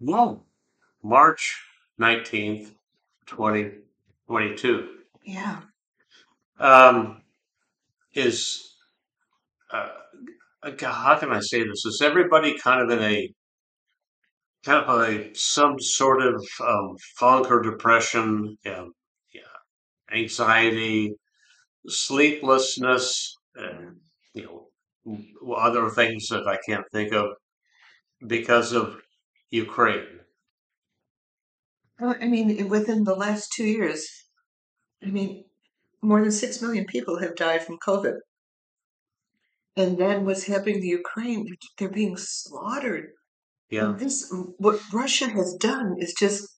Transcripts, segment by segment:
No, March 19th, 2022. Yeah. Um, is, uh, how can I say this? Is everybody kind of in a kind of a some sort of um, funk or depression, um, yeah, anxiety, sleeplessness, and you know other things that I can't think of because of Ukraine. Well, I mean, within the last two years, I mean, more than six million people have died from COVID. And then what's happening to Ukraine? They're being slaughtered. Yeah, And this, what Russia has done is just,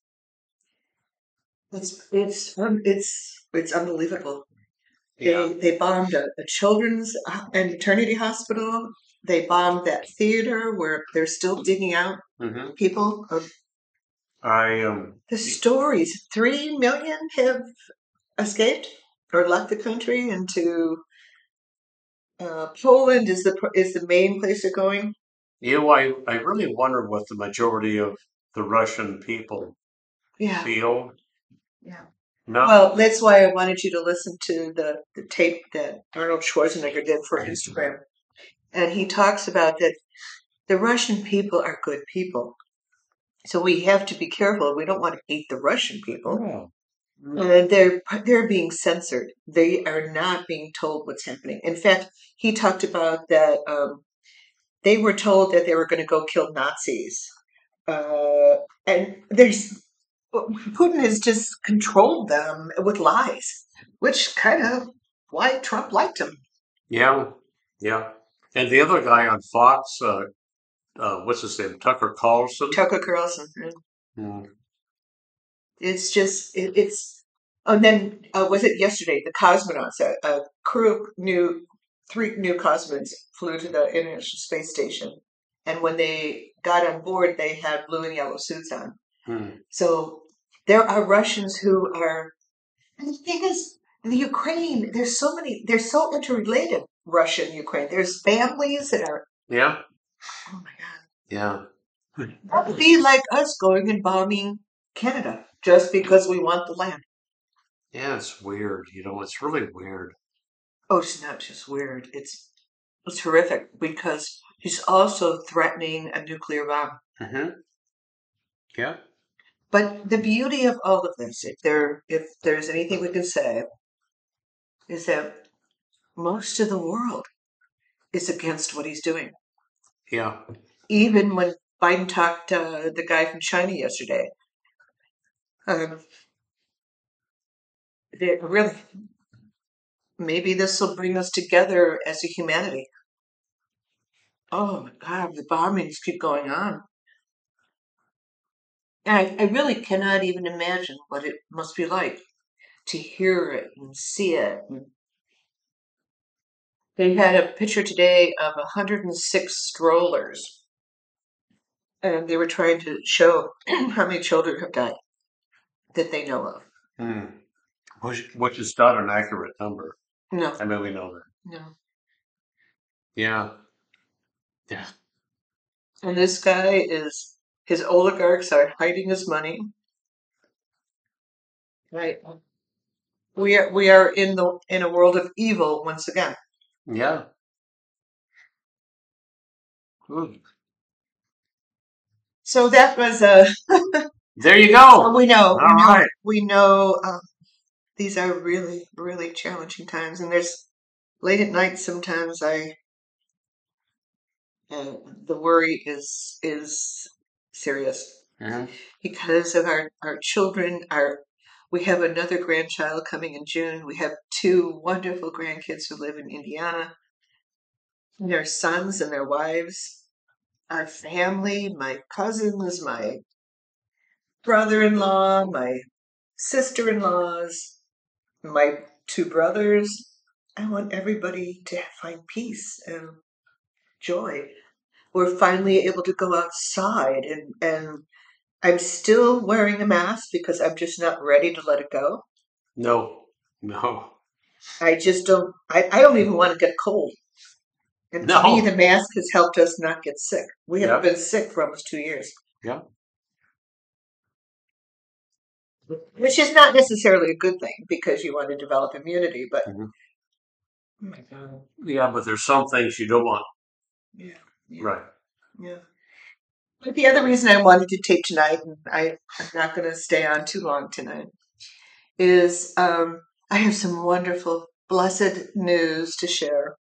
it's, it's, um, it's, it's unbelievable. yeah, They, they bombed a, a children's uh, and maternity hospital. They bombed that theater where they're still digging out hmm people. Of I um, the stories, three million have escaped or left the country into uh, Poland is the is the main place they're going. you know, I I really wonder what the majority of the Russian people Yeah, feel. yeah. No, Well, that's why I wanted you to listen to the, the tape that Arnold Schwarzenegger did for Instagram. And he talks about that the Russian people are good people. So we have to be careful. We don't want to hate the Russian people. And they're they're being censored. They are not being told what's happening. In fact, he talked about that um, they were told that they were going to go kill Nazis, uh, and there's Putin has just controlled them with lies, which kind of why Trump liked him. yeah, yeah. And the other guy on Fox, uh, uh, what's his name? Tucker Carlson. Tucker Carlson. Mm, It's just it, it's. And then uh, was it yesterday? The cosmonauts, a, a crew of new three new cosmonauts flew to the International Space Station, and when they got on board, they had blue and yellow suits on. mm, So there are Russians who are. And the thing is, the Ukraine. There's so many. They're so interrelated. Russia and Ukraine. There's families that are. yeah, Oh my God. yeah. That would be like us going and bombing Canada just because we want the land. Yeah, it's weird. You know, it's really weird. Oh, it's not just weird. It's it's horrific because he's also threatening a nuclear bomb. hmm Yeah. But the beauty of all of this, if there if there's anything we can say, is that most of the world is against what he's doing. Yeah. Even when Biden talked to uh, the guy from China yesterday, um, they really maybe this will bring us together as a humanity. Oh my God, the bombings keep going on. And I, I really cannot even imagine what it must be like to hear it and see it. And They had a picture today of 106 strollers, and they were trying to show how many children have died that they know of. Mm. Which, which is not an accurate number. No, I mean, we know that. no. Yeah. Yeah. And this guy is, his oligarchs are hiding his money. Right. We are, we are in the in a world of evil once again. Yeah. Mm. So that was a. There you go. we know, we know, right. we know. Um, these are really, really challenging times, and there's late at night. Sometimes I, uh, the worry is is serious hmm because of our our children. Our we have another grandchild coming in June. We have two wonderful grandkids who live in Indiana. Their sons and their wives. Our family, my cousins, my brother-in-law, my sister-in-laws, my two brothers. I want everybody to find peace and joy. We're finally able to go outside and, and I'm still wearing a mask because I'm just not ready to let it go. No. No. I just don't I, I don't even want to get cold. And to me the mask has helped us not get sick. We haven't Yep. been sick for almost two years. Yeah. which is not necessarily a good thing because you want to develop immunity. But Mhm. oh my god, Yeah, but there's some things you don't want. yeah, yeah. Right. Yeah. But the other reason I wanted to tape tonight, and I, I'm not going to stay on too long tonight, is um, I have some wonderful, blessed news to share.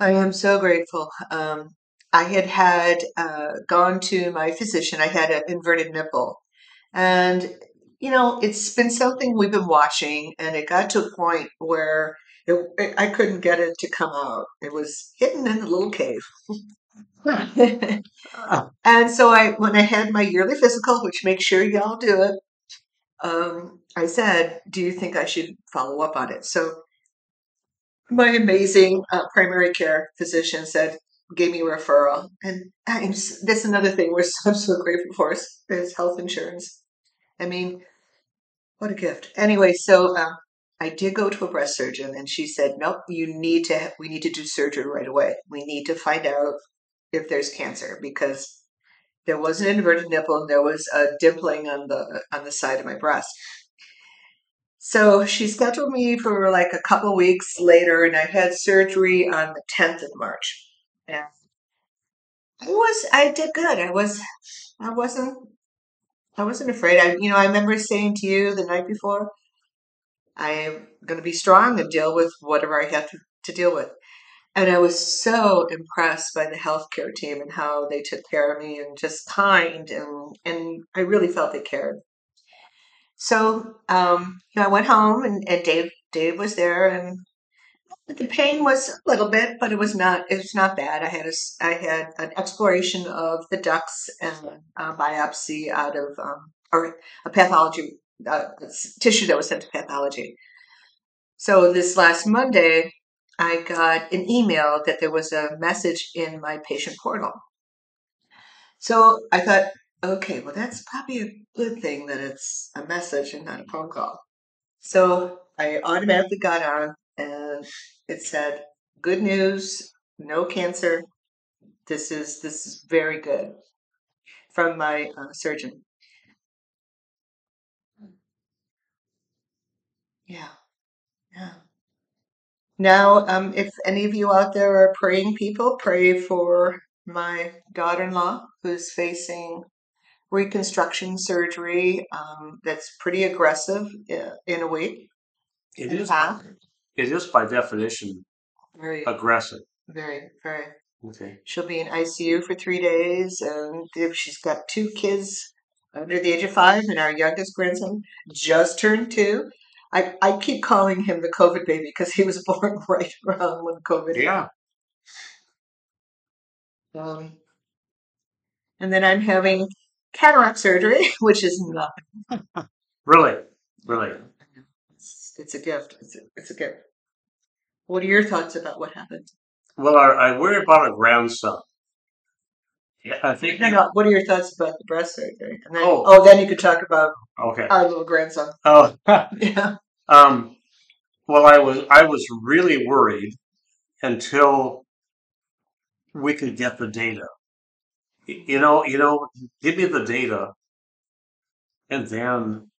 I am so grateful. Um, I had had uh, gone to my physician. I had an inverted nipple, and you know it's been something we've been watching, and it got to a point where it, I couldn't get it to come out. It was hidden in a little cave. and so I, when I had my yearly physical, which make sure y'all do it, um, I said, "Do you think I should follow up on it?" So my amazing uh, primary care physician said, gave me a referral, and I'm, that's another thing we're so, so grateful for is, is health insurance. I mean, what a gift. Anyway, so um, I did go to a breast surgeon, and she said, "Nope, you need to. We need to do surgery right away. We need to find out if there's cancer because there was an inverted nipple and there was a dimpling on the on the side of my breast." So she scheduled me for like a couple weeks later, and I had surgery on the 10th of March. And I was, I did good. I was, I wasn't, I wasn't afraid. I, you know, I remember saying to you the night before, I'm going to be strong and deal with whatever I have to, to deal with. And I was so impressed by the healthcare team and how they took care of me and just kind and and I really felt they cared. So um, you know, I went home and, and Dave Dave was there and the pain was a little bit, but it was not it was not bad. I had a I had an exploration of the ducts and a biopsy out of um, or a pathology uh, tissue that was sent to pathology. So this last Monday, I got an email that there was a message in my patient portal. So I thought, okay, well that's probably a good thing that it's a message and not a phone call. So I automatically got on and it said, good news, no cancer. This is this is very good from my uh, surgeon. Yeah, yeah. Now, um, if any of you out there are praying people, pray for my daughter-in-law who's facing reconstruction surgery um, that's pretty aggressive in a week It and a is. half. It is by definition Very, aggressive. very, very. Okay. She'll be in ICU for three days, and if she's got two kids under the age of five, and our youngest grandson just turned two. I, I keep calling him the COVID baby because he was born right around when COVID. Yeah. Um, and then I'm having cataract surgery, which is nothing. Really. Really. It's, it's a gift. It's a, it's a gift. What are your thoughts about what happened? Well, I, I worry about a grandson. Yeah, I think. No, no. What are your thoughts about the breast surgery? And then, Oh. oh, then you could talk about Okay. our little grandson. Oh. Yeah. Um. Well, I was I was really worried until we could get the data. You know. You know. Give me the data, and then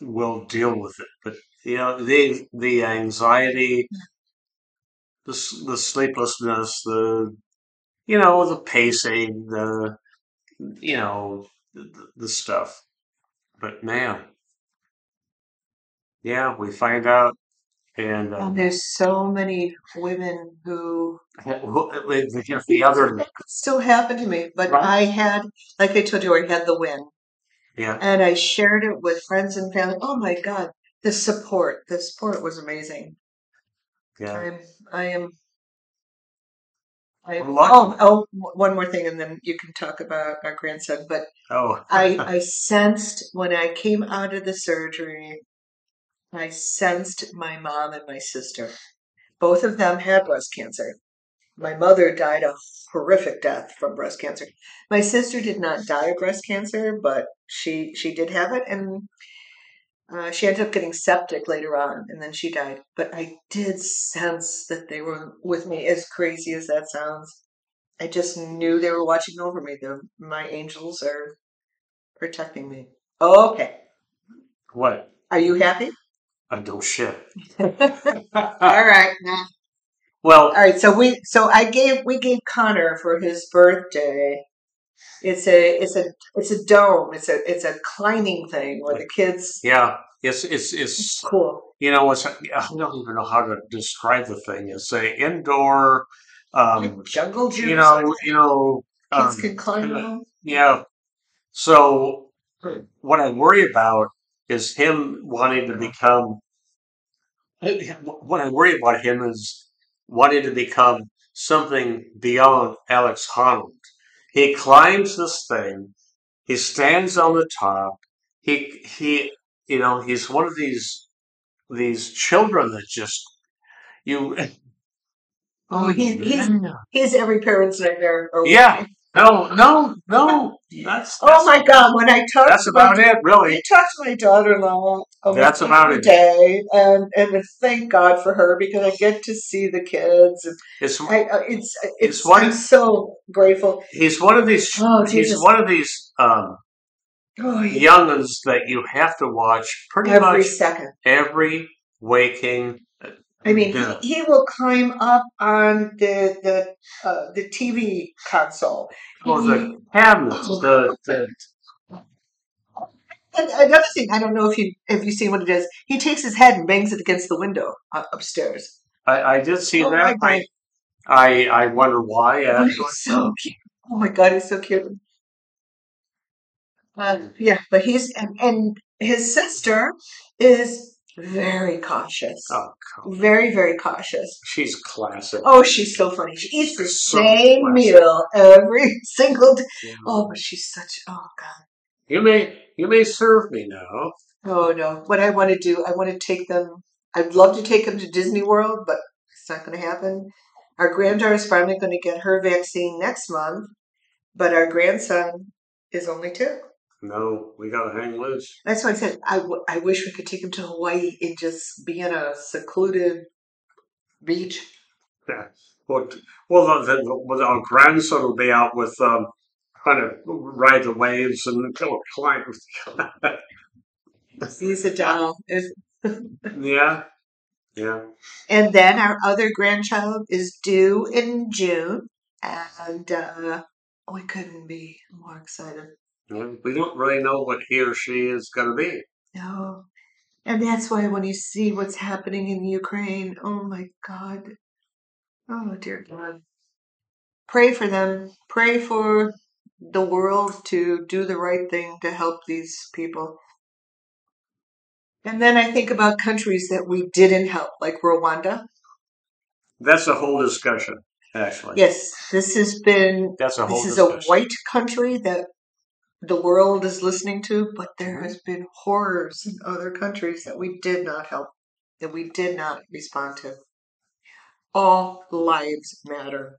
we'll deal with it. But you know, the the anxiety, the the sleeplessness, the you know, the pacing, the you know, the, the stuff. But man, yeah, we find out, and uh, And there's so many women who the the other, still happen to me, but Right. I had, like I told you, I had the win, yeah, and I shared it with friends and family. Oh my God, the support, the support was amazing. yeah. I'm, I am, I, We're lucky. oh, oh, one more thing, and then you can talk about our grandson. But Oh, I, I sensed when I came out of the surgery, I sensed my mom and my sister. Both of them had breast cancer. My mother died a horrific death from breast cancer. My sister did not die of breast cancer, but she she did have it, and uh, she ended up getting septic later on, and then she died. But I did sense that they were with me. As crazy as that sounds, I just knew they were watching over me. They're my angels are protecting me. Okay. What? Are you happy? I don't shit. All right. Well, all right. So we so I gave we gave Connor for his birthday. It's a it's a it's a dome. It's a it's a climbing thing where the kids. yeah, it's it's it's Cool. you know it's I don't even know how to describe the thing. It's a indoor, um, Jungle gym. you know, you know, kids um, can climb kinda- yeah. So what I worry about is him wanting to become. What I worry about him is wanting to become something beyond Alex Honnold. He climbs this thing. He stands on the top. He he you know he's one of these these children that just you. Oh, he- he's he's every parent's nightmare. or- Yeah. No, no, no. That's, Oh my God! When I talked That's about it, I really. talked to my daughter-in-law That's about it. day, and and thank God for her because I get to see the kids, and It's I, uh, it's it's one- I'm so grateful. he's one of these. Oh, he's Jesus. one of these um, Oh, yeah. youngins that you have to watch pretty every much second. every waking. I mean, Yeah. he, he will climb up on the the uh, the TV console. Or He- the cabinets, the, the And another thing, I don't know if you if you seen what he does. He takes his head and bangs it against the window uh, upstairs. I, I did see Oh that. I, I I wonder why. Oh, he's so cute. Oh my god, he's so cute. Uh, yeah, but he's and, and his sister is very cautious, Oh, God. very very cautious. she's classic. Oh, she's so funny. She eats the So same classic. meal every single day. Oh, but she's such. Oh god. You may you may serve me now. Oh no. What I want to do, I want to take them. I'd love to take them to Disney World, but it's not going to happen. Our granddaughter's finally going to get her vaccine next month, but our grandson is only two. No, we gotta hang loose. That's why I said I, w- I wish we could take him to Hawaii and just be in a secluded beach. Yeah. Well, well, the, the, well, our grandson will be out with um, kind of ride the waves and climb. He's a doll. Yeah, yeah. And then our other grandchild is due in June, and uh, we couldn't be more excited. We don't really know what he or she is going to be. No. And that's why when you see what's happening in Ukraine, oh my God. Oh dear God. Pray for them. Pray for the world to do the right thing to help these people. And then I think about countries that we didn't help, like Rwanda. That's a whole discussion, actually. Yes, this has been That's a whole this is a white country that the world is listening to, but there has mm-hmm. been horrors in other countries that we did not help, that we did not respond to. All lives matter.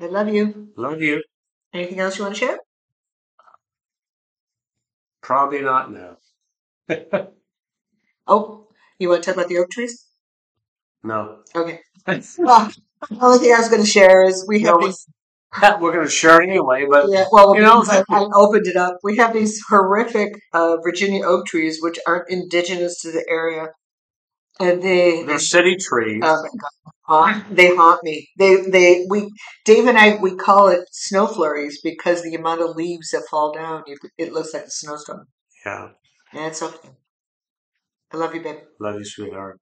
I love you. Love you. Anything else you want to share? Probably not now. Oh, you want to talk about the oak trees? no. Okay. Well, the only thing I was going to share is we have No, these. We're going to share it anyway, but Yeah, well, you know, I, I opened it up. We have these horrific uh, Virginia oak trees, which aren't indigenous to the area, and they they're city trees. Oh my god, haunt, they haunt me. They they we Dave and I we call it snow flurries because the amount of leaves that fall down, you, it looks like a snowstorm. yeah. And it's okay. I love you, babe. Love you, sweetheart.